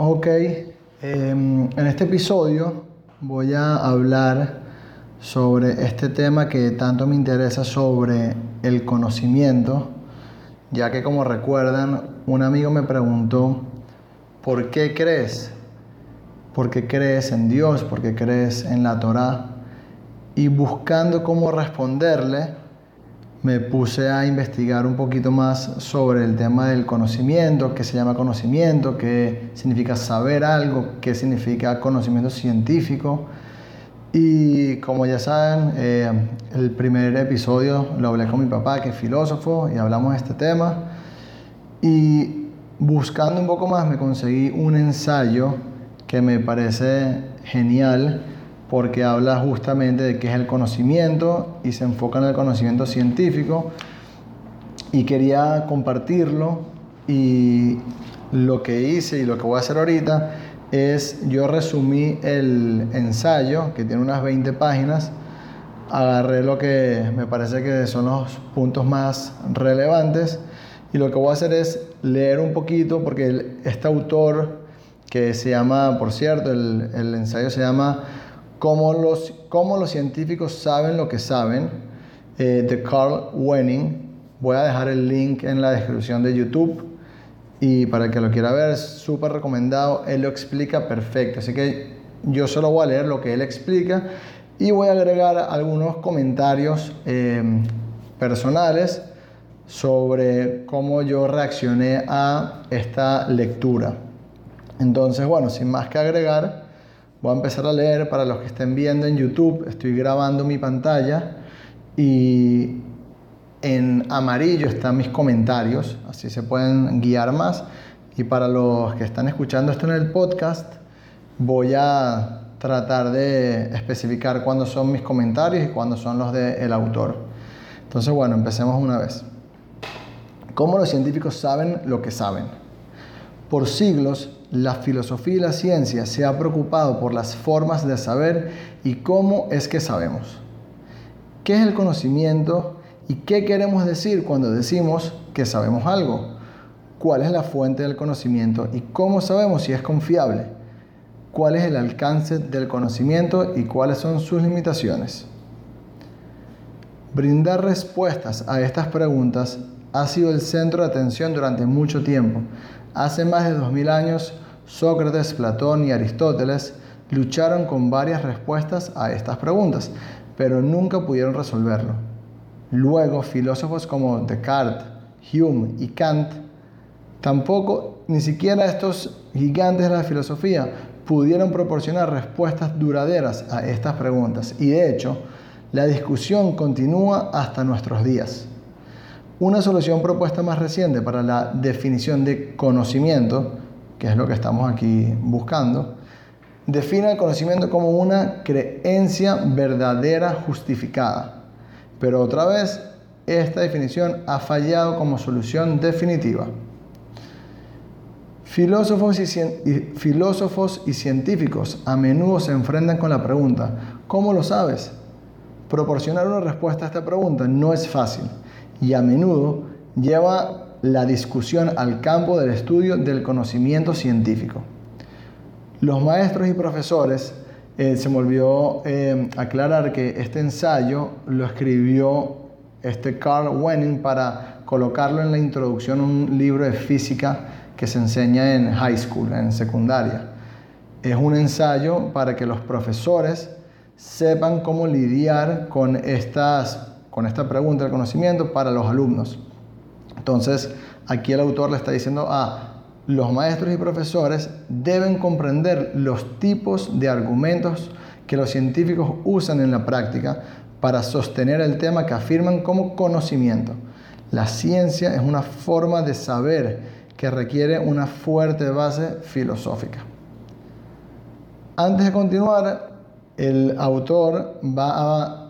Ok, em, en este episodio voy a hablar sobre este tema que tanto me interesa sobre el conocimiento, ya que como recuerdan, un amigo me preguntó, ¿por qué crees? ¿Por qué crees en Dios? ¿Por qué crees en la Torá? Y buscando cómo responderle, me puse a investigar un poquito más sobre el tema del conocimiento, qué se llama conocimiento, qué significa saber algo, qué significa conocimiento científico. Y como ya saben, eh, el primer episodio lo hablé con mi papá, que es filósofo, y hablamos de este tema. Y buscando un poco más me conseguí un ensayo que me parece genial porque habla justamente de qué es el conocimiento y se enfoca en el conocimiento científico. Y quería compartirlo y lo que hice y lo que voy a hacer ahorita es yo resumí el ensayo que tiene unas 20 páginas. Agarré lo que me parece que son los puntos más relevantes. Y lo que voy a hacer es leer un poquito porque este autor que se llama por cierto el, el ensayo se llama cómo los, cómo los científicos saben lo que saben, eh, de Carl Wenning. Voy a dejar el link en la descripción de YouTube y para el que lo quiera ver, súper recomendado. Él lo explica perfecto, así que yo solo voy a leer lo que él explica y voy a agregar algunos comentarios eh, personales sobre cómo yo reaccioné a esta lectura. Entonces, bueno, sin más que agregar, Voy a empezar a leer para los que estén viendo en YouTube. Estoy grabando mi pantalla y en amarillo están mis comentarios, así se pueden guiar más. Y para los que están escuchando esto en el podcast, voy a tratar de especificar cuándo son mis comentarios y cuándo son los del autor. Entonces, bueno, empecemos una vez. ¿Cómo los científicos saben lo que saben? Por siglos, la filosofía y la ciencia se ha preocupado por las formas de saber y cómo es que sabemos. ¿Qué es el conocimiento y qué queremos decir cuando decimos que sabemos algo? ¿Cuál es la fuente del conocimiento y cómo sabemos si es confiable? ¿Cuál es el alcance del conocimiento y cuáles son sus limitaciones? Brindar respuestas a estas preguntas ha sido el centro de atención durante mucho tiempo Hace más de 2000 años, Sócrates, Platón y Aristóteles lucharon con varias respuestas a estas preguntas, pero nunca pudieron resolverlo. Luego, filósofos como Descartes, Hume y Kant, tampoco, ni siquiera estos gigantes de la filosofía, pudieron proporcionar respuestas duraderas a estas preguntas. Y de hecho, la discusión continúa hasta nuestros días. Una solución propuesta más reciente para la definición de conocimiento, que es lo que estamos aquí buscando, define el conocimiento como una creencia verdadera justificada. Pero otra vez, esta definición ha fallado como solución definitiva. Filósofos y, filósofos y científicos a menudo se enfrentan con la pregunta, ¿cómo lo sabes? Proporcionar una respuesta a esta pregunta no es fácil y a menudo lleva la discusión al campo del estudio del conocimiento científico. Los maestros y profesores, eh, se me olvidó eh, aclarar que este ensayo lo escribió este Carl Wenning para colocarlo en la introducción a un libro de física que se enseña en high school, en secundaria. Es un ensayo para que los profesores sepan cómo lidiar con estas con esta pregunta del conocimiento para los alumnos. Entonces, aquí el autor le está diciendo a los maestros y profesores deben comprender los tipos de argumentos que los científicos usan en la práctica para sostener el tema que afirman como conocimiento. La ciencia es una forma de saber que requiere una fuerte base filosófica. Antes de continuar, el autor va a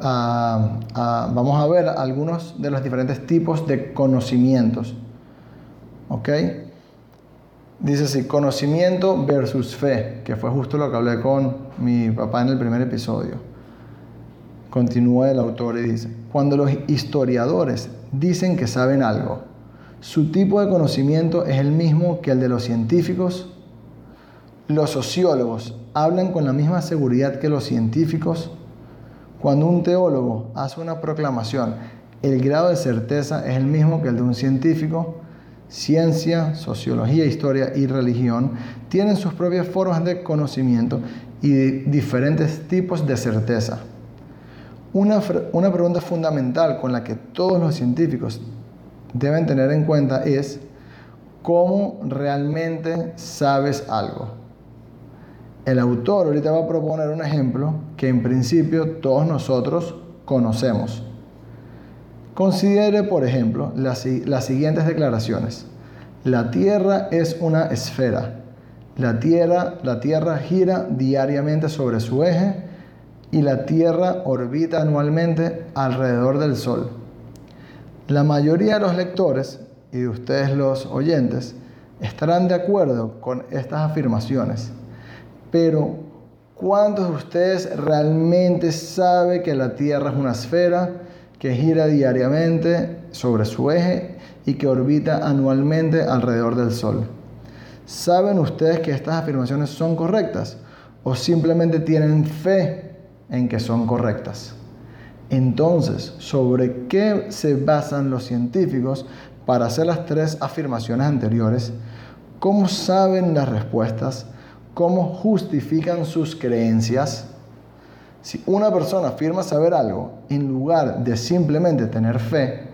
vamos a ver algunos de los diferentes tipos de conocimientos. ¿Ok? Dice así, conocimiento versus fe, que fue justo lo que hablé con mi papá en el primer episodio. Continúa el autor y dice, cuando los historiadores dicen que saben algo, Su tipo de conocimiento es el mismo que el de los científicos. Los sociólogos hablan con la misma seguridad que los científicos. Cuando un teólogo hace una proclamación, el grado de certeza es el mismo que el de un científico. Ciencia, sociología, historia y religión tienen sus propias formas de conocimiento y diferentes tipos de certeza. Una, una pregunta fundamental con la que todos los científicos deben tener en cuenta es cómo realmente sabes algo. El autor ahorita va a proponer un ejemplo que en principio todos nosotros conocemos. Considere, por ejemplo, las, las siguientes declaraciones. La Tierra es una esfera. La tierra, la tierra gira diariamente sobre su eje y la Tierra orbita anualmente alrededor del Sol. La mayoría de los lectores y de ustedes los oyentes estarán de acuerdo con estas afirmaciones, pero ¿cuántos de ustedes realmente saben que la Tierra es una esfera que gira diariamente sobre su eje y que orbita anualmente alrededor del Sol? ¿Saben ustedes que estas afirmaciones son correctas o simplemente tienen fe en que son correctas. Entonces, ¿sobre qué se basan los científicos para hacer las tres afirmaciones anteriores? ¿Cómo saben las respuestas? ¿Cómo justifican sus creencias? Si una persona afirma saber algo en lugar de simplemente tener fe,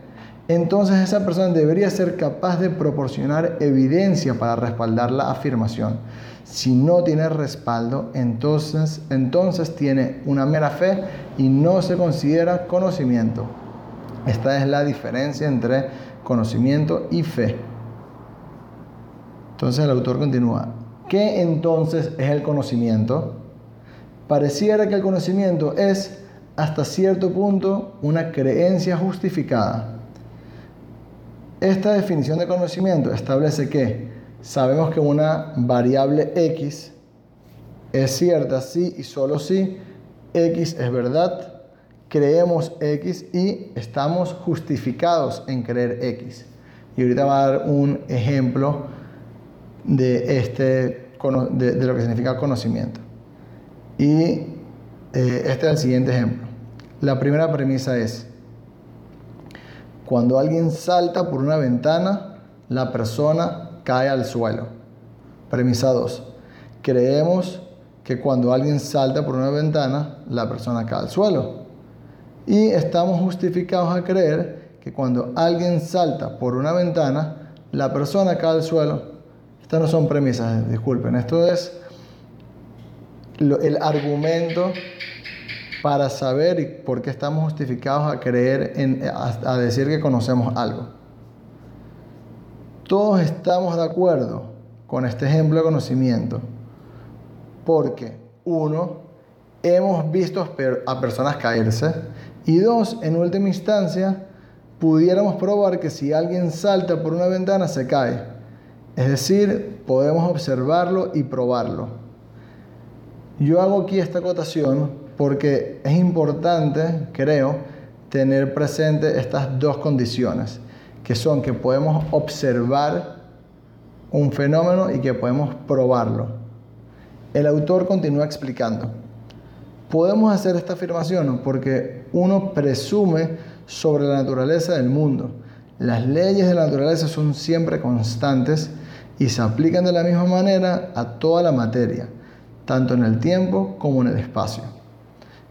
entonces esa persona debería ser capaz de proporcionar evidencia para respaldar la afirmación. Si no tiene respaldo, entonces, entonces tiene una mera fe y no se considera conocimiento. Esta es la diferencia entre conocimiento y fe. Entonces el autor continúa. ¿Qué entonces es el conocimiento? Pareciera que el conocimiento es hasta cierto punto una creencia justificada. Esta definición de conocimiento establece que sabemos que una variable x es cierta si y solo si x es verdad, creemos x y estamos justificados en creer x. Y ahorita va a dar un ejemplo de, este, de, lo que significa conocimiento. Y eh, este es el siguiente ejemplo. La primera premisa es, cuando alguien salta por una ventana, la persona cae al suelo. Premisa 2. Creemos que cuando alguien salta por una ventana, la persona cae al suelo. Y estamos justificados a creer que cuando alguien salta por una ventana, la persona cae al suelo. Estas no son premisas, disculpen. Esto es el argumento para saber por qué estamos justificados a creer, en, a decir que conocemos algo. Todos estamos de acuerdo con este ejemplo de conocimiento, porque uno, hemos visto a personas caerse, y dos, en última instancia, pudiéramos probar que si alguien salta por una ventana se cae. Es decir, podemos observarlo y probarlo. Yo hago aquí esta acotación porque es importante, creo, tener presente estas dos condiciones que son que podemos observar un fenómeno y que podemos probarlo. El autor continúa explicando. Podemos hacer esta afirmación porque uno presume sobre la naturaleza del mundo. Las leyes de la naturaleza son siempre constantes y se aplican de la misma manera a toda la materia, tanto en el tiempo como en el espacio.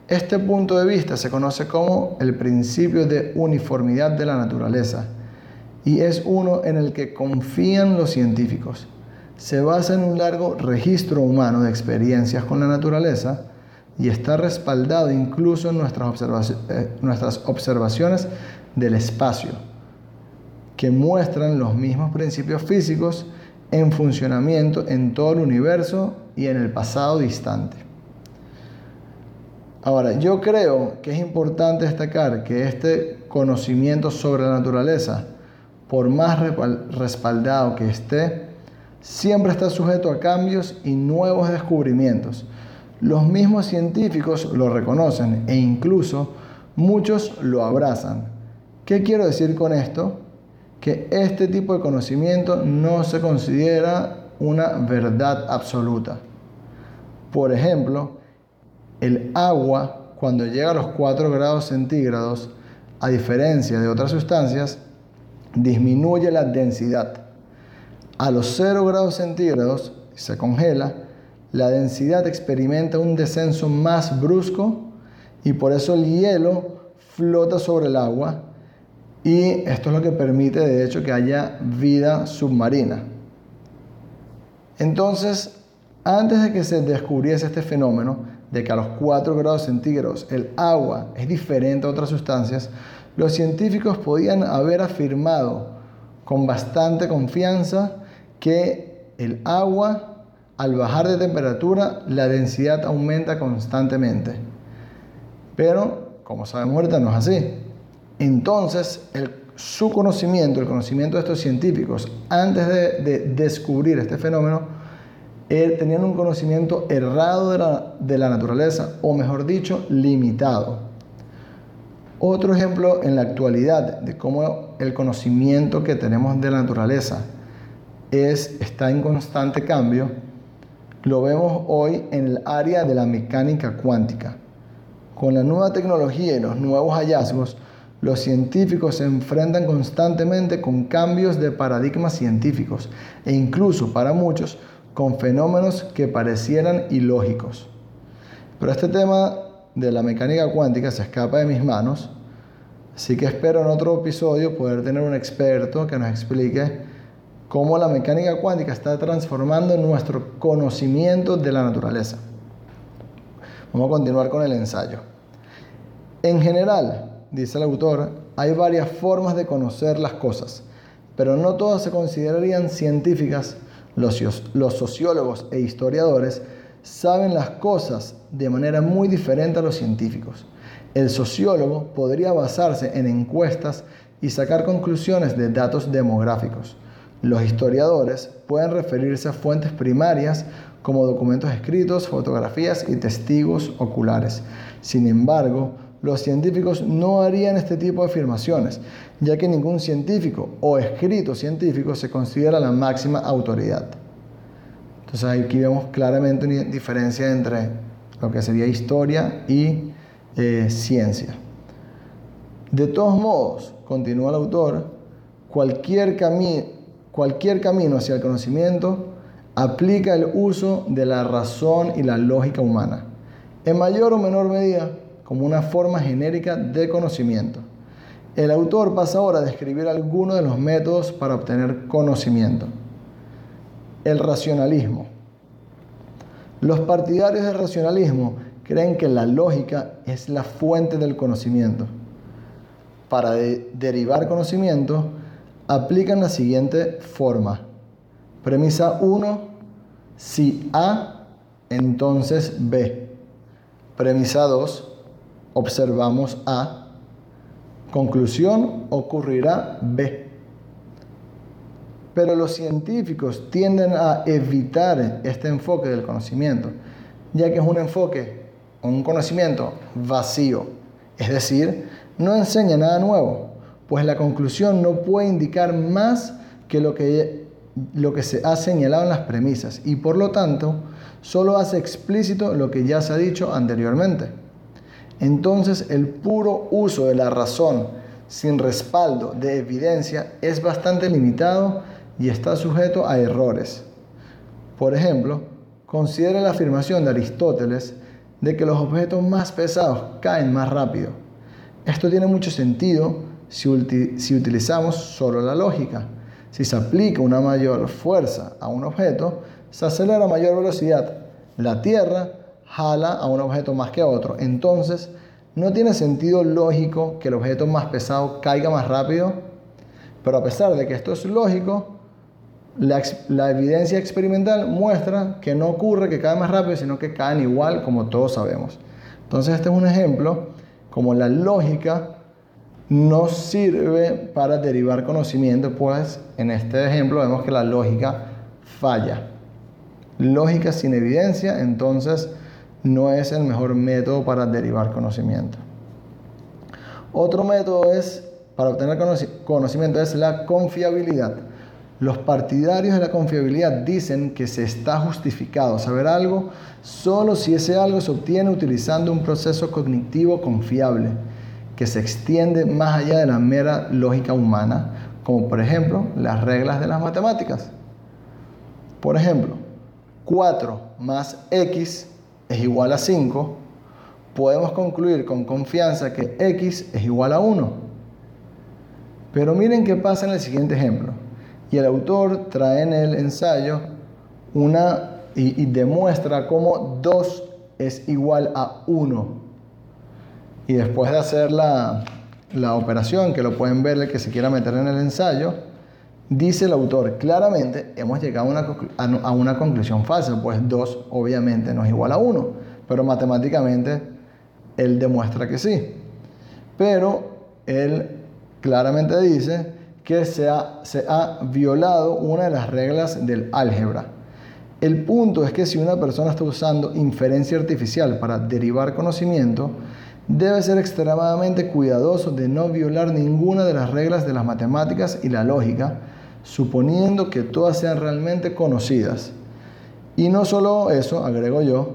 Este punto de vista se conoce como el principio de uniformidad de la naturaleza y es uno en el que confían los científicos. Se basa en un largo registro humano de experiencias con la naturaleza y está respaldado incluso en nuestras, eh, nuestras observaciones del espacio, que muestran los mismos principios físicos en funcionamiento en todo el universo y en el pasado distante. Ahora, yo creo que es importante destacar que este conocimiento sobre la naturaleza por más respaldado que esté, siempre está sujeto a cambios y nuevos descubrimientos. Los mismos científicos lo reconocen e incluso muchos lo abrazan. ¿Qué quiero decir con esto? Que este tipo de conocimiento no se considera una verdad absoluta. Por ejemplo, el agua cuando llega a los 4 grados centígrados, a diferencia de otras sustancias, disminuye la densidad. A los 0 grados centígrados se congela, la densidad experimenta un descenso más brusco y por eso el hielo flota sobre el agua y esto es lo que permite de hecho que haya vida submarina. Entonces, antes de que se descubriese este fenómeno de que a los 4 grados centígrados el agua es diferente a otras sustancias, los científicos podían haber afirmado con bastante confianza que el agua, al bajar de temperatura, la densidad aumenta constantemente. Pero, como sabemos ahorita, no es así. Entonces, su conocimiento, el conocimiento de estos científicos, antes de, descubrir este fenómeno, tenían un conocimiento errado de la, de la naturaleza, o mejor dicho, limitado. Otro ejemplo en la actualidad de cómo el conocimiento que tenemos de la naturaleza es, está en constante cambio, lo vemos hoy en el área de la mecánica cuántica. Con la nueva tecnología y los nuevos hallazgos, los científicos se enfrentan constantemente con cambios de paradigmas científicos e incluso para muchos con fenómenos que parecieran ilógicos. Pero este tema de la mecánica cuántica se escapa de mis manos, así que espero en otro episodio poder tener un experto que nos explique cómo la mecánica cuántica está transformando nuestro conocimiento de la naturaleza. Vamos a continuar con el ensayo. En general, dice el autor, hay varias formas de conocer las cosas, pero no todas se considerarían científicas. Los, sociólogos e historiadores saben las cosas de manera muy diferente a los científicos. El sociólogo podría basarse en encuestas y sacar conclusiones de datos demográficos. Los historiadores pueden referirse a fuentes primarias como documentos escritos, fotografías y testigos oculares. Sin embargo, los científicos no harían este tipo de afirmaciones, ya que ningún científico o escrito científico se considera la máxima autoridad. Entonces aquí vemos claramente una diferencia entre lo que sería historia y eh, ciencia. De todos modos, continúa el autor, cualquier, cualquier camino hacia el conocimiento aplica el uso de la razón y la lógica humana, en mayor o menor medida como una forma genérica de conocimiento. El autor pasa ahora a describir algunos de los métodos para obtener conocimiento. El racionalismo. Los partidarios del racionalismo creen que la lógica es la fuente del conocimiento. Para derivar conocimiento, aplican la siguiente forma. Premisa 1, si A, entonces B. Premisa 2, observamos A. Conclusión, ocurrirá B. Pero los científicos tienden a evitar este enfoque del conocimiento, ya que es un enfoque, un conocimiento vacío. Es decir, no enseña nada nuevo, pues la conclusión no puede indicar más que lo que lo que se ha señalado en las premisas y por lo tanto solo hace explícito lo que ya se ha dicho anteriormente. Entonces el puro uso de la razón sin respaldo de evidencia es bastante limitado y está sujeto a errores. Por ejemplo, considera la afirmación de Aristóteles de que los objetos más pesados caen más rápido. Esto tiene mucho sentido si, si utilizamos solo la lógica si se aplica una mayor fuerza a un objeto, se acelera a mayor velocidad. La Tierra jala a un objeto más que a otro. Entonces, no tiene sentido lógico que el objeto más pesado caiga más rápido, pero a pesar de que esto es lógico, la, evidencia experimental muestra que no ocurre que cae más rápido, sino que caen igual como todos sabemos. Entonces este es un ejemplo como la lógica no sirve para derivar conocimiento, pues en este ejemplo vemos que la lógica falla. Lógica sin evidencia, entonces no es el mejor método para derivar conocimiento. Otro método es para obtener conocimiento es la confiabilidad. Los partidarios de la confiabilidad dicen que se está justificado saber algo solo si ese algo se obtiene utilizando un proceso cognitivo confiable que se extiende más allá de la mera lógica humana, como por ejemplo las reglas de las matemáticas. Por ejemplo, 4 más x es igual a 5, podemos concluir con confianza que x es igual a 1. Pero miren qué pasa en el siguiente ejemplo y el autor trae en el ensayo una y, demuestra cómo 2 es igual a 1. Y después de hacer la, la operación, que lo pueden ver el que se quiera meter en el ensayo, dice el autor, claramente hemos llegado a una, a una conclusión falsa, pues 2 obviamente no es igual a 1, pero matemáticamente él demuestra que sí. Pero él claramente dice que se ha, se ha violado una de las reglas del álgebra. El punto es que si una persona está usando inferencia artificial para derivar conocimiento, debe ser extremadamente cuidadoso de no violar ninguna de las reglas de las matemáticas y la lógica, suponiendo que todas sean realmente conocidas. Y no solo eso, agrego yo,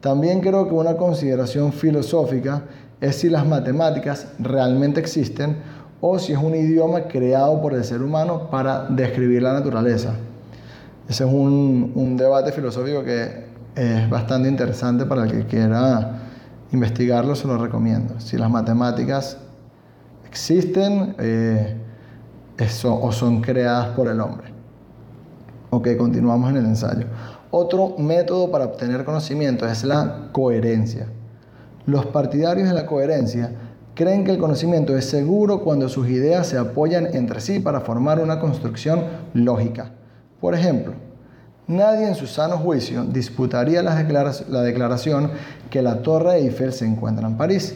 también creo que una consideración filosófica es si las matemáticas realmente existen o si es un idioma creado por el ser humano para describir la naturaleza. Ese es un, debate filosófico que es bastante interesante para el que quiera investigarlo, se lo recomiendo. Si las matemáticas existen eh, o son creadas por el hombre. Ok, continuamos en el ensayo. Otro método para obtener conocimiento es la coherencia. Los partidarios de la coherencia creen que el conocimiento es seguro cuando sus ideas se apoyan entre sí para formar una construcción lógica. Por ejemplo, nadie en su sano juicio disputaría la, declaración que la Torre Eiffel se encuentra en París,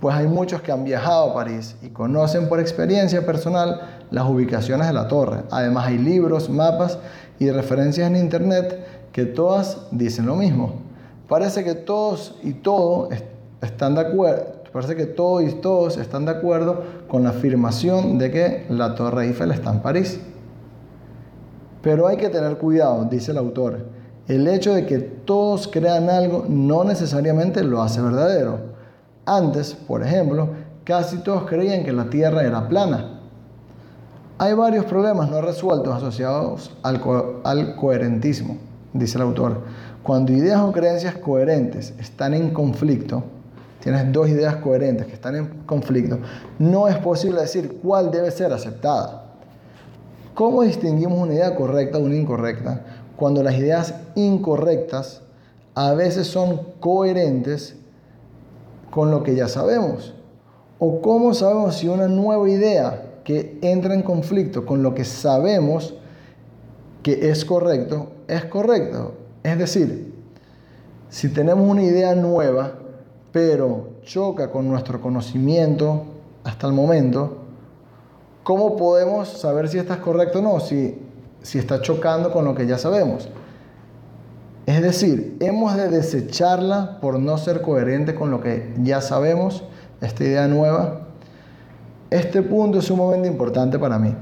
pues hay muchos que han viajado a París y conocen por experiencia personal las ubicaciones de la torre. Además hay libros, mapas y referencias en Internet que todas dicen lo mismo. Parece que todos y todo están de acuerdo, Parece que todos y todos están de acuerdo con la afirmación de que la Torre Eiffel está en París. Pero hay que tener cuidado, dice el autor. El hecho de que todos crean algo no necesariamente lo hace verdadero. Antes, por ejemplo, casi todos creían que la Tierra era plana. Hay varios problemas no resueltos asociados al, coherentismo, dice el autor. Cuando ideas o creencias coherentes están en conflicto, tienes dos ideas coherentes que están en conflicto, no es posible decir cuál debe ser aceptada. ¿Cómo distinguimos una idea correcta de una incorrecta? Cuando las ideas incorrectas a veces son coherentes con lo que ya sabemos. ¿O cómo sabemos si una nueva idea que entra en conflicto con lo que sabemos que es correcto, es correcto? Es decir, si tenemos una idea nueva, pero choca con nuestro conocimiento hasta el momento, ¿cómo podemos saber si está correcto o no? Si, si está chocando con lo que ya sabemos. Es decir, hemos de desecharla por no ser coherente con lo que ya sabemos, esta idea nueva. Este punto es sumamente importante para mí.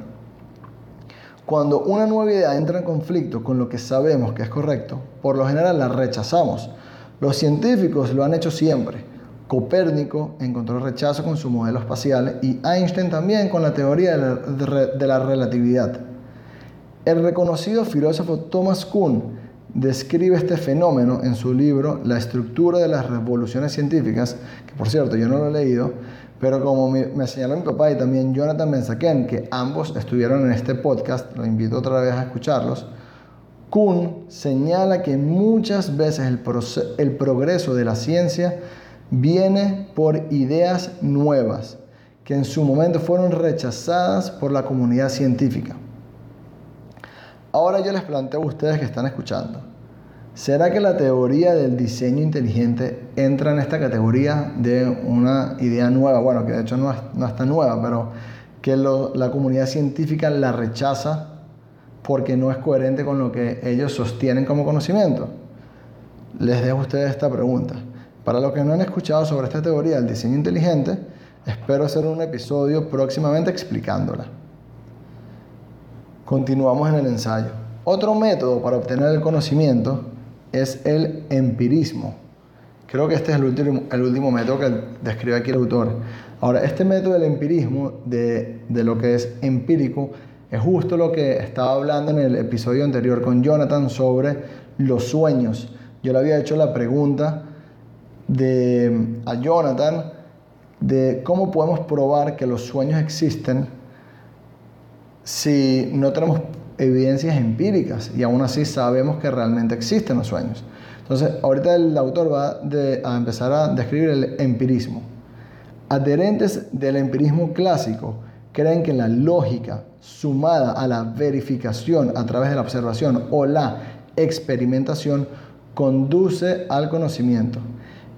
Cuando una nueva idea entra en conflicto con lo que sabemos que es correcto, por lo general la rechazamos los científicos lo han hecho siempre. Copérnico encontró rechazo con su modelo espacial y Einstein también con la teoría de la, relatividad. El reconocido filósofo Thomas Kuhn describe este fenómeno en su libro La estructura de las revoluciones científicas, que por cierto yo no lo he leído, pero como me, señaló mi papá y también Jonathan Benzaken, que ambos estuvieron en este podcast, lo invito otra vez a escucharlos, Kuhn señala que muchas veces el, el progreso de la ciencia viene por ideas nuevas que en su momento fueron rechazadas por la comunidad científica. Ahora yo les planteo a ustedes que están escuchando, ¿será que la teoría del diseño inteligente entra en esta categoría de una idea nueva? Bueno, que de hecho no no está nueva, pero que la comunidad científica la rechaza porque no es coherente con lo que ellos sostienen como conocimiento? Les dejo a ustedes esta pregunta. Para los que no han escuchado sobre esta teoría del diseño inteligente, Espero hacer un episodio próximamente explicándola. Continuamos en el ensayo. Otro método para obtener el conocimiento es el empirismo. Creo que este es el último, el último método que describe aquí el autor. Ahora, este método del empirismo, de, de lo que es empírico, es justo lo que estaba hablando en el episodio anterior con Jonathan sobre los sueños. Yo le había hecho la pregunta de, a Jonathan de cómo podemos probar que los sueños existen si no tenemos evidencias empíricas y aún así sabemos que realmente existen los sueños. Entonces, ahorita el autor va a empezar a describir el empirismo. Adherentes del empirismo clásico creen que la lógica sumada a la verificación a través de la observación o la experimentación conduce al conocimiento.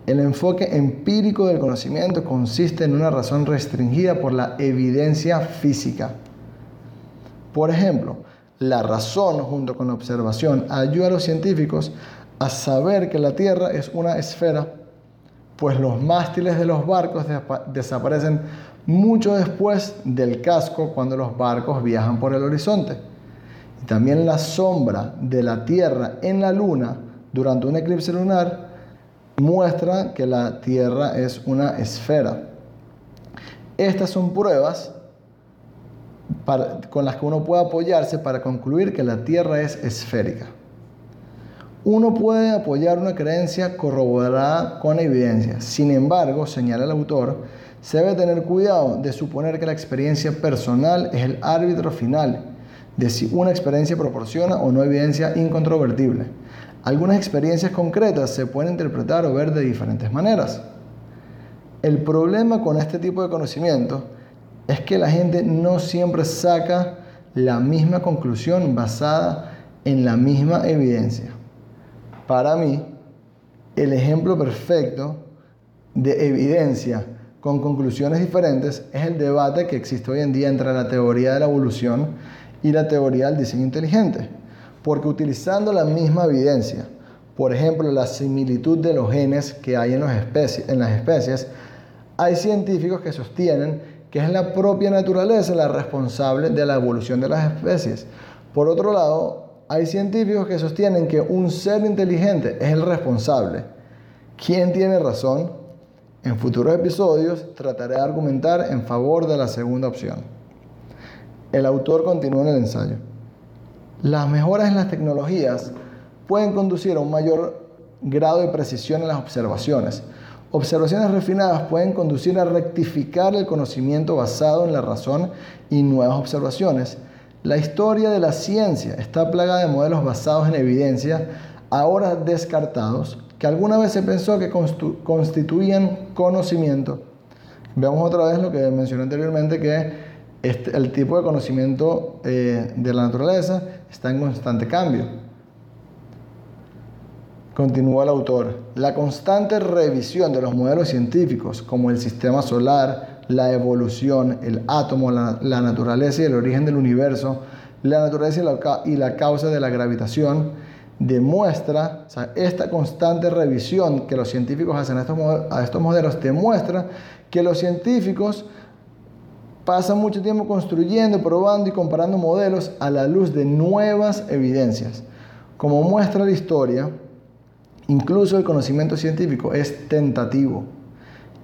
El enfoque empírico del conocimiento consiste en una razón restringida por la evidencia física. Por ejemplo, la razón junto con la observación ayuda a los científicos a saber que la Tierra es una esfera, pues los mástiles de los barcos desaparecen mucho después del casco cuando los barcos viajan por el horizonte. Y también la sombra de la Tierra en la Luna durante un eclipse lunar muestra que la Tierra es una esfera. Estas son pruebas con las que uno puede apoyarse para concluir que la Tierra es esférica. Uno puede apoyar una creencia corroborada con evidencia. Sin embargo, señala el autor, se debe tener cuidado de suponer que la experiencia personal es el árbitro final de si una experiencia proporciona o no evidencia incontrovertible. Algunas experiencias concretas se pueden interpretar o ver de diferentes maneras. El problema con este tipo de conocimiento es que la gente no siempre saca la misma conclusión basada en la misma evidencia. Para mí, el ejemplo perfecto de evidencia con conclusiones diferentes es el debate que existe hoy en día entre la teoría de la evolución y la teoría del diseño inteligente. Porque utilizando la misma evidencia, por ejemplo, la similitud de los genes que hay en, las especies, hay científicos que sostienen que es la propia naturaleza la responsable de la evolución de las especies. Por otro lado, hay científicos que sostienen que un ser inteligente es el responsable. ¿Quién tiene razón? En futuros episodios trataré de argumentar en favor de la segunda opción. El autor continúa en el ensayo. Las mejoras en las tecnologías pueden conducir a un mayor grado de precisión en las observaciones. Observaciones refinadas pueden conducir a rectificar el conocimiento basado en la razón y nuevas observaciones. La historia de la ciencia está plagada de modelos basados en evidencia, ahora descartados, que alguna vez se pensó que constituían conocimiento. Veamos otra vez lo que mencioné anteriormente, que este, el tipo de conocimiento eh, de la naturaleza está en constante cambio. Continúa el autor, la constante revisión de los modelos científicos como el sistema solar, la evolución, el átomo, la, naturaleza y el origen del universo, la naturaleza y la causa de la gravitación, demuestra, esta constante revisión que los científicos hacen a estos modelos demuestra que los científicos pasan mucho tiempo construyendo, probando y comparando modelos a la luz de nuevas evidencias. Como muestra la historia, incluso el conocimiento científico es tentativo.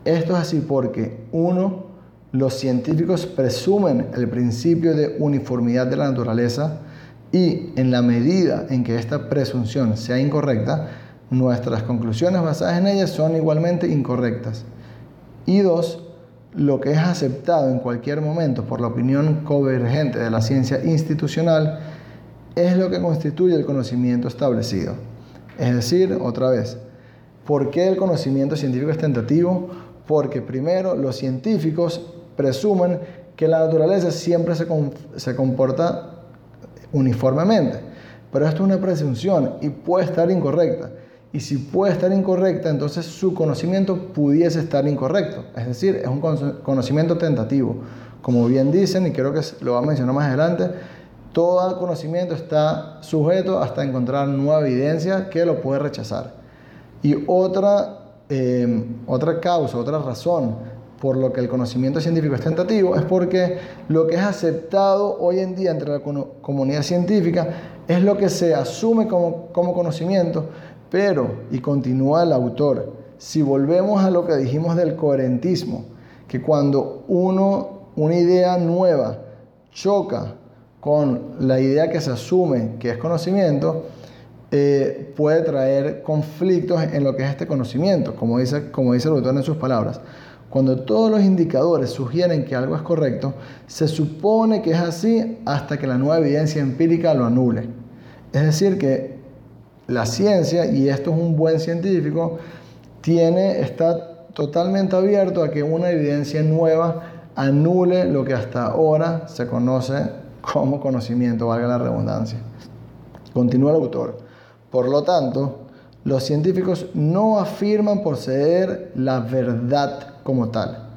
Esto es así porque, uno, los científicos presumen el principio de uniformidad de la naturaleza, y en la medida en que esta presunción sea incorrecta, nuestras conclusiones basadas en ella son igualmente incorrectas. Y dos, lo que es aceptado en cualquier momento por la opinión convergente de la ciencia institucional es lo que constituye el conocimiento establecido. Es decir, otra vez, ¿por qué el conocimiento científico es tentativo? Porque primero los científicos presumen que la naturaleza siempre se, comporta uniformemente. Pero esto es una presunción y puede estar incorrecta. Y si puede estar incorrecta, entonces su conocimiento pudiese estar incorrecto. Es decir, es un conocimiento tentativo. Como bien dicen, y creo que lo va a mencionar más adelante, todo conocimiento está sujeto hasta encontrar nueva evidencia que lo puede rechazar. Y otra, eh, otra causa, otra razón por lo que el conocimiento científico es tentativo es porque lo que es aceptado hoy en día entre la comunidad científica es lo que se asume como, como conocimiento, pero, y continúa el autor, si volvemos a lo que dijimos del coherentismo, que cuando uno, una idea nueva choca con la idea que se asume que es conocimiento, eh, puede traer conflictos en lo que es este conocimiento, como dice, como dice el autor en sus palabras. Cuando todos los indicadores sugieren que algo es correcto, se supone que es así hasta que la nueva evidencia empírica lo anule. Es decir, que la ciencia, y esto es un buen científico, tiene, está totalmente abierto a que una evidencia nueva anule lo que hasta ahora se conoce como conocimiento, valga la redundancia. Continúa el autor. Por lo tanto, los científicos no afirman poseer la verdad como tal,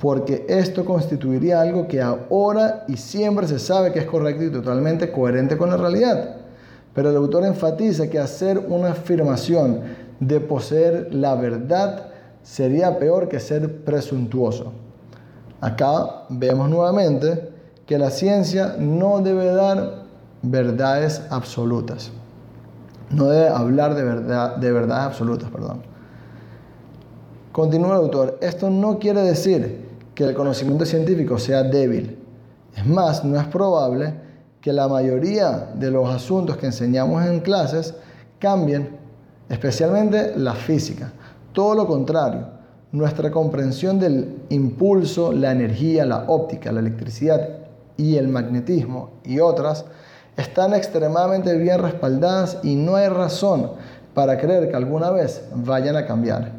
porque esto constituiría algo que ahora y siempre se sabe que es correcto y totalmente coherente con la realidad. Pero el autor enfatiza que hacer una afirmación de poseer la verdad sería peor que ser presuntuoso. Acá vemos nuevamente que la ciencia no debe dar verdades absolutas. No debe hablar de, verdad, de verdades absolutas, perdón. Continúa el autor, esto no quiere decir que el conocimiento científico sea débil. Es más, no es probable que la mayoría de los asuntos que enseñamos en clases cambien, especialmente la física. Todo lo contrario, nuestra comprensión del impulso, la energía, la óptica, la electricidad y el magnetismo y otras están extremadamente bien respaldadas y no hay razón para creer que alguna vez vayan a cambiar.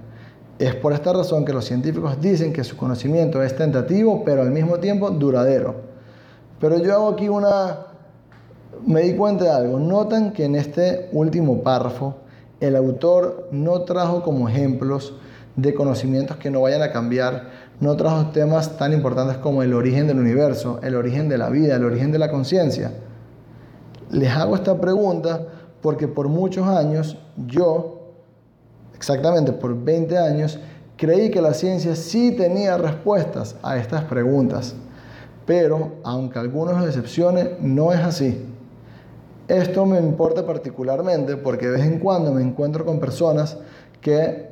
Es por esta razón que los científicos dicen que su conocimiento es tentativo, pero al mismo tiempo duradero. Pero yo hago aquí una... Me di cuenta de algo. Notan que en este último párrafo el autor no trajo como ejemplos de conocimientos que no vayan a cambiar, no trajo temas tan importantes como el origen del universo, el origen de la vida, el origen de la conciencia. Les hago esta pregunta porque por muchos años yo exactamente por 20 años, creí que la ciencia sí tenía respuestas a estas preguntas. Pero, aunque algunos lo decepcione, no es así. Esto me importa particularmente porque de vez en cuando me encuentro con personas que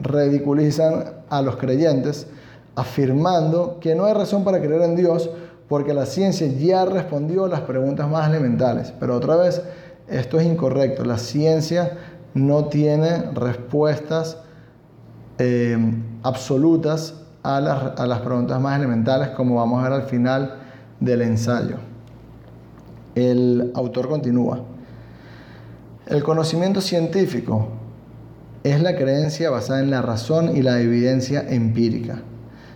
ridiculizan a los creyentes afirmando que no hay razón para creer en Dios porque la ciencia ya respondió las preguntas más elementales. Pero otra vez, esto es incorrecto. La ciencia no tiene respuestas eh, absolutas a las, a las preguntas más elementales, como vamos a ver al final del ensayo. El autor continúa. El conocimiento científico es la creencia basada en la razón y la evidencia empírica.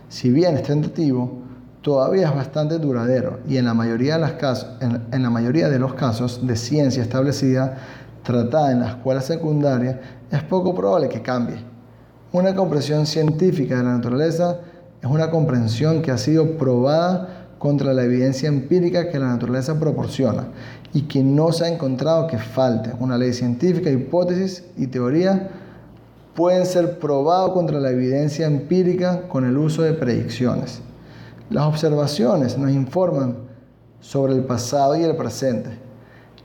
Si bien es tentativo, todavía es bastante duradero y en la mayoría de, en la mayoría de los casos de ciencia establecida tratada en la escuela secundaria, es poco probable que cambie. Una comprensión científica de la naturaleza es una comprensión que ha sido probada contra la evidencia empírica que la naturaleza proporciona y que no se ha encontrado que falte. Una ley científica, hipótesis y teoría pueden ser probados contra la evidencia empírica con el uso de predicciones. Las observaciones nos informan sobre el pasado y el presente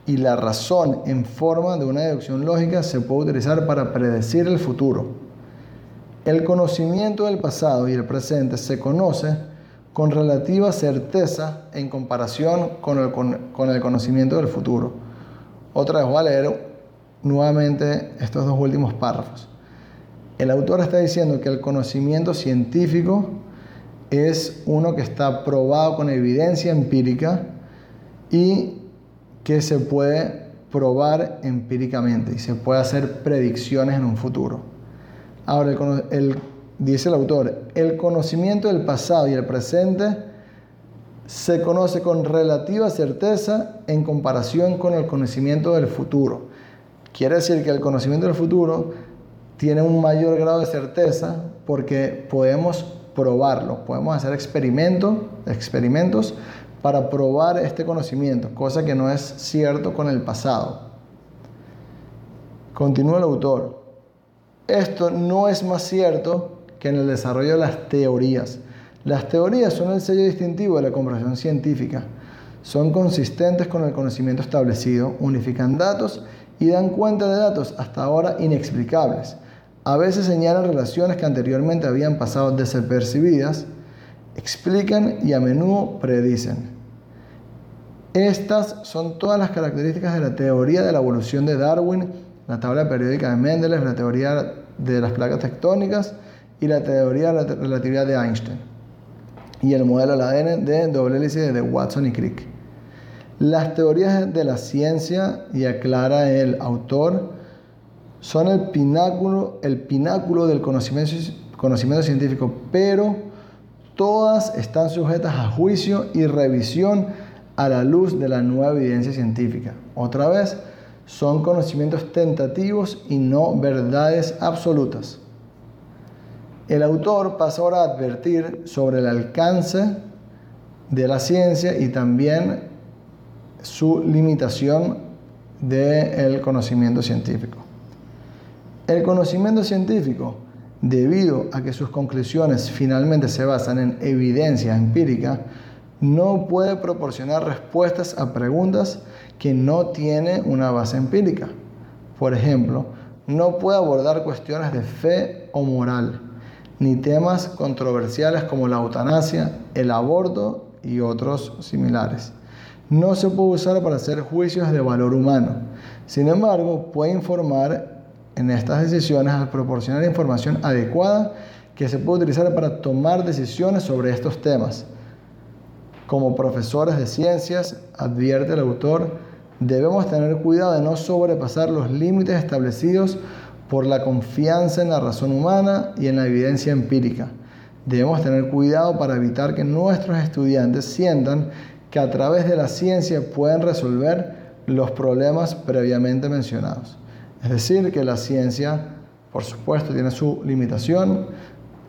y la razón en forma de una deducción lógica se puede utilizar para predecir el futuro. El conocimiento del pasado y el presente se conoce con relativa certeza en comparación con el, con, el conocimiento del futuro. Otra vez voy a leer nuevamente estos dos últimos párrafos. El autor está diciendo que el conocimiento científico es uno que está probado con evidencia empírica y que se puede probar empíricamente y se puede hacer predicciones en un futuro. Ahora, dice el autor, el conocimiento del pasado y el presente se conoce con relativa certeza en comparación con el conocimiento del futuro. Quiere decir que el conocimiento del futuro tiene un mayor grado de certeza porque podemos probarlo, podemos hacer experimentos, experimentos para probar este conocimiento, cosa que no es cierto con el pasado. Continúa el autor. Esto no es más cierto que en el desarrollo de las teorías. Las teorías son el sello distintivo de la comprensión científica. Son consistentes con el conocimiento establecido, unifican datos y dan cuenta de datos hasta ahora inexplicables. A veces señalan relaciones que anteriormente habían pasado desapercibidas, explican y a menudo predicen. Estas son todas las características de la teoría de la evolución de Darwin, la tabla periódica de Mendeleev, la teoría de las placas tectónicas y la teoría de la relatividad de Einstein y el modelo del ADN de doble hélice de Watson y Crick. Las teorías de la ciencia, y aclara el autor, son el pináculo, el pináculo del conocimiento, conocimiento científico, pero todas están sujetas a juicio y revisión a la luz de la nueva evidencia científica. Otra vez, son conocimientos tentativos y no verdades absolutas. El autor pasa ahora a advertir sobre el alcance de la ciencia y también su limitación del conocimiento científico. El conocimiento científico, debido a que sus conclusiones finalmente se basan en evidencia empírica, no puede proporcionar respuestas a preguntas que no tienen una base empírica. Por ejemplo, no puede abordar cuestiones de fe o moral, ni temas controversiales como la eutanasia, el aborto y otros similares. No se puede usar para hacer juicios de valor humano. Sin embargo, puede informar en estas decisiones al proporcionar información adecuada que se puede utilizar para tomar decisiones sobre estos temas. Como profesores de ciencias, advierte el autor, debemos tener cuidado de no sobrepasar los límites establecidos por la confianza en la razón humana y en la evidencia empírica. Debemos tener cuidado para evitar que nuestros estudiantes sientan que a través de la ciencia pueden resolver los problemas previamente mencionados. Es decir, que la ciencia, por supuesto, tiene su limitación,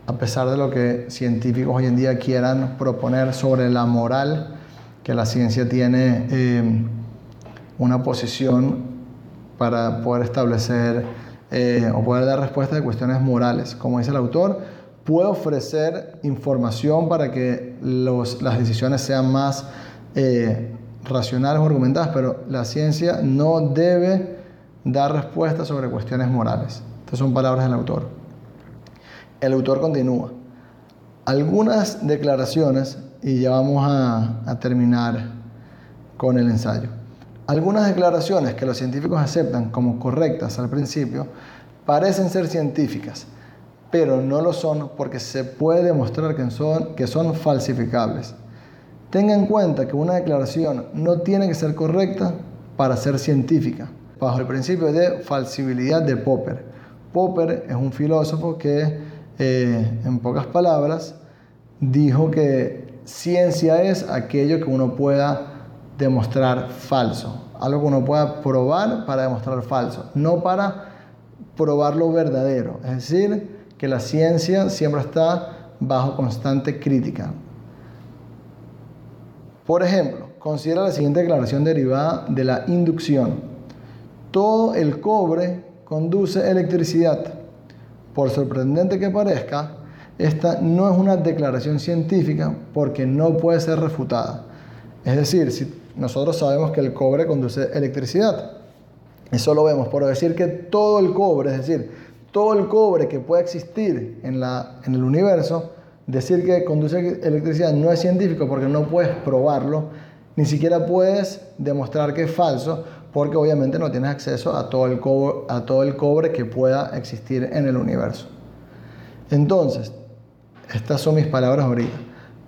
a pesar de lo que científicos hoy en día quieran proponer sobre la moral, que la ciencia tiene eh, una posición para poder establecer eh, o poder dar respuesta a cuestiones morales. Como dice el autor, puede ofrecer información para que las decisiones sean más eh, racionales o argumentadas, pero la ciencia no debe dar respuesta sobre cuestiones morales. Estas son palabras del autor. El autor continúa. Algunas declaraciones, y ya vamos a, terminar con el ensayo. Algunas declaraciones que los científicos aceptan como correctas al principio parecen ser científicas, pero no lo son porque se puede demostrar que son falsificables. Tenga en cuenta que una declaración no tiene que ser correcta para ser científica, bajo el principio de falsibilidad de Popper. Popper es un filósofo que eh, en pocas palabras, dijo que ciencia es aquello que uno pueda demostrar falso, algo que uno pueda probar para demostrar falso, no para probar lo verdadero. Es decir, que la ciencia siempre está bajo constante crítica. Por ejemplo, considera la siguiente declaración derivada de la inducción. Todo el cobre conduce electricidad. Por sorprendente que parezca, esta no es una declaración científica porque no puede ser refutada. Es decir, si nosotros sabemos que el cobre conduce electricidad, eso lo vemos, por decir que todo el cobre, es decir, todo el cobre que pueda existir en, el universo, decir que conduce electricidad no es científico porque no puedes probarlo, ni siquiera puedes demostrar que es falso, porque obviamente no tienes acceso a todo el cobre, a todo el cobre que pueda existir en el universo. Entonces, estas son mis palabras ahorita.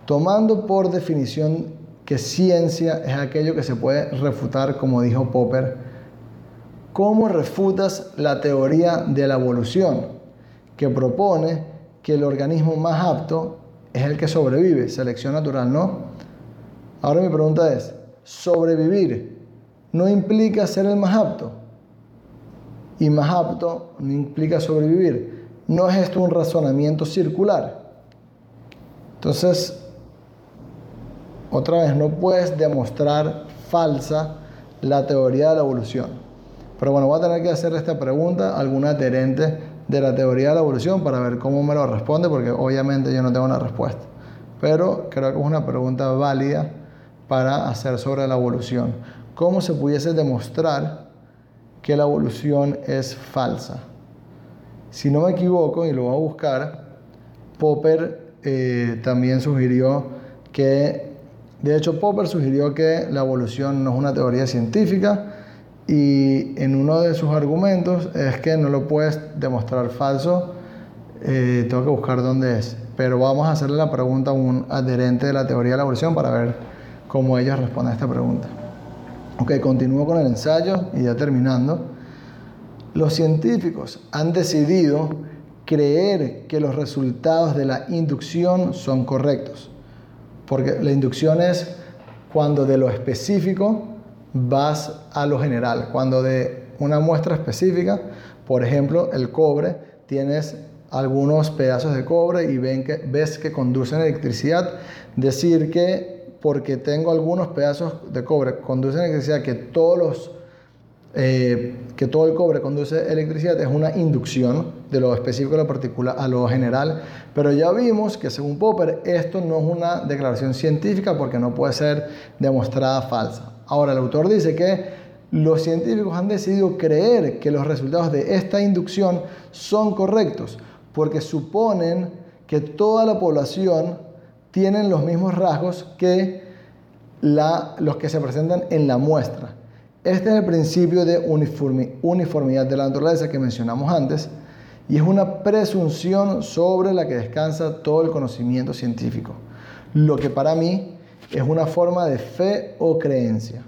Tomando por definición que ciencia es aquello que se puede refutar, como dijo Popper, ¿cómo refutas la teoría de la evolución que propone que el organismo más apto es el que sobrevive, selección natural, ¿no? Ahora mi pregunta es, ¿sobrevivir no implica ser el más apto. Y más apto no implica sobrevivir. No es esto un razonamiento circular. Entonces, otra vez, no puedes demostrar falsa la teoría de la evolución. Pero bueno, voy a tener que hacer esta pregunta a algún adherente de la teoría de la evolución para ver cómo me lo responde, porque obviamente yo no tengo una respuesta. Pero creo que es una pregunta válida para hacer sobre la evolución. ¿Cómo se pudiese demostrar que la evolución es falsa? Si no me equivoco, y lo voy a buscar, Popper eh, también sugirió que, de hecho Popper sugirió que la evolución no es una teoría científica y en uno de sus argumentos es que no lo puedes demostrar falso, eh, tengo que buscar dónde es, pero vamos a hacerle la pregunta a un adherente de la teoría de la evolución para ver cómo ellos responden a esta pregunta. Ok, continúo con el ensayo y ya terminando. Los científicos han decidido creer que los resultados de la inducción son correctos. Porque la inducción es cuando de lo específico vas a lo general. Cuando de una muestra específica, por ejemplo, el cobre, tienes algunos pedazos de cobre y ves que conducen electricidad, decir que porque tengo algunos pedazos de cobre conducen electricidad, que eh, que todo el cobre conduce electricidad es una inducción de lo específico a lo particular a lo general, pero ya vimos que según Popper esto no es una declaración científica porque no puede ser demostrada falsa. Ahora el autor dice que los científicos han decidido creer que los resultados de esta inducción son correctos porque suponen que toda la población tiene los mismos rasgos que los que se presentan en la muestra. Este es el principio de uniformidad de la naturaleza que mencionamos antes y es una presunción sobre la que descansa todo el conocimiento científico, lo que para mí es una forma de fe o creencia.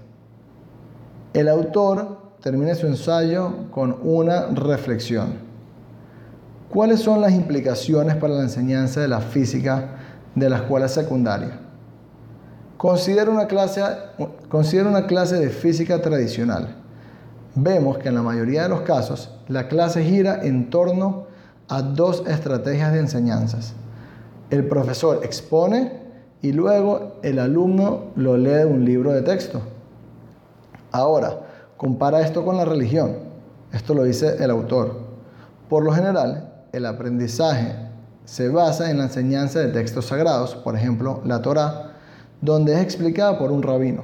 El autor termina su ensayo con una reflexión. ¿Cuáles son las implicaciones para la enseñanza de la física de la escuela secundaria? Considera una clase, considera una clase de física tradicional. Vemos que en la mayoría de los casos la clase gira en torno a dos estrategias de enseñanzas. El profesor expone y luego el alumno lo lee de un libro de texto. Ahora, compara esto con la religión. Esto lo dice el autor. Por lo general, el aprendizaje se basa en la enseñanza de textos sagrados, por ejemplo, la Torah, donde es explicada por un rabino.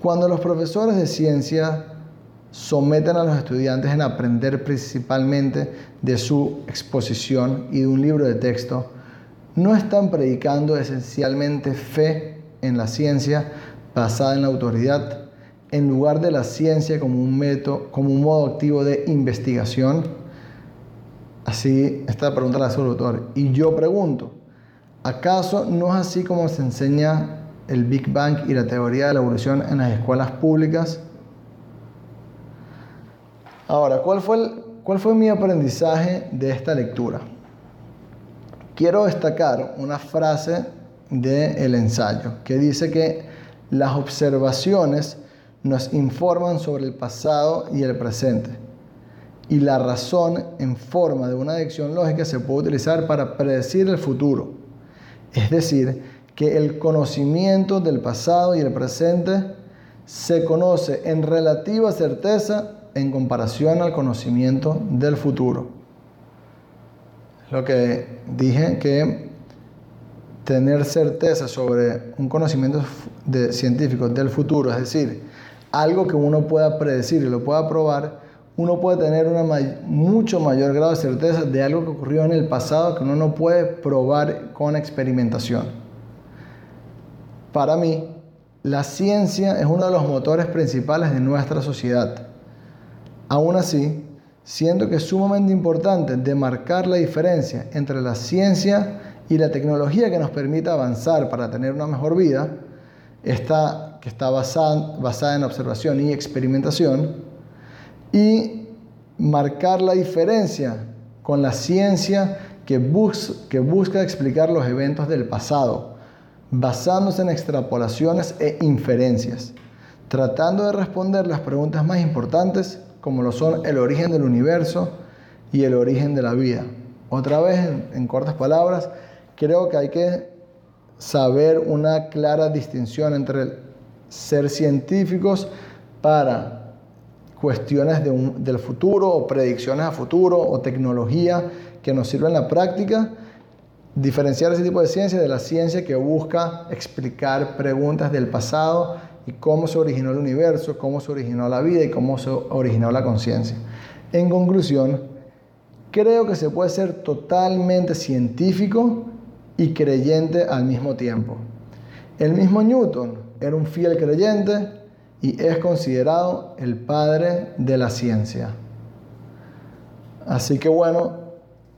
Cuando los profesores de ciencia someten a los estudiantes en aprender principalmente de su exposición y de un libro de texto, no están predicando esencialmente fe en la ciencia basada en la autoridad, en lugar de la ciencia como un método, como un modo activo de investigación. Así, esta pregunta la hace el autor. Y yo pregunto, ¿Acaso no es así como se enseña el Big Bang y la teoría de la evolución en las escuelas públicas? Ahora, ¿cuál fue, cuál fue mi aprendizaje de esta lectura? Quiero destacar una frase del ensayo que dice que las observaciones nos informan sobre el pasado y el presente. Y la razón en forma de una adicción lógica se puede utilizar para predecir el futuro es decir, que el conocimiento del pasado y el presente se conoce en relativa certeza en comparación al conocimiento del futuro. Lo que dije que tener certeza sobre un conocimiento científico del futuro, es decir, algo que uno pueda predecir y lo pueda probar, uno puede tener una mucho mayor grado de certeza de algo que ocurrió en el pasado que uno no puede probar con experimentación. Para mí, la ciencia es uno de los motores principales de nuestra sociedad. Aún así, siento que es sumamente importante demarcar la diferencia entre la ciencia y la tecnología que nos permita avanzar para tener una mejor vida, esta que está basada en observación y experimentación, y marcar la diferencia con la ciencia que, que busca explicar los eventos del pasado, basándose en extrapolaciones e inferencias, tratando de responder las preguntas más importantes como lo son el origen del universo y el origen de la vida. Otra vez, en cortas palabras, creo que hay que saber una clara distinción entre ser científicos para cuestiones del futuro o predicciones a futuro o tecnología que nos sirve en la práctica, diferenciar ese tipo de ciencia de la ciencia que busca explicar preguntas del pasado y cómo se originó el universo, cómo se originó la vida y cómo se originó la conciencia. En conclusión, creo que se puede ser totalmente científico y creyente al mismo tiempo. El mismo Newton era un fiel creyente y es considerado el padre de la ciencia. Así que bueno,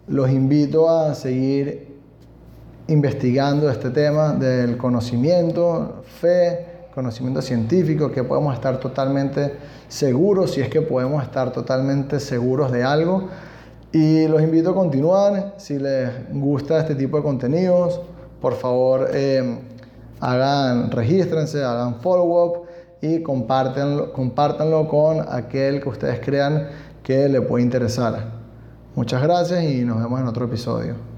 los invito a seguir investigando este tema del conocimiento, fe, conocimiento científico, que podemos estar totalmente seguros, si es que podemos estar totalmente seguros de algo. Y los invito a continuar, si les gusta este tipo de contenidos, por favor eh, hagan, regístrense, hagan follow-up y compártanlo, compártanlo con aquel que ustedes crean que le puede interesar. Muchas gracias y nos vemos en otro episodio.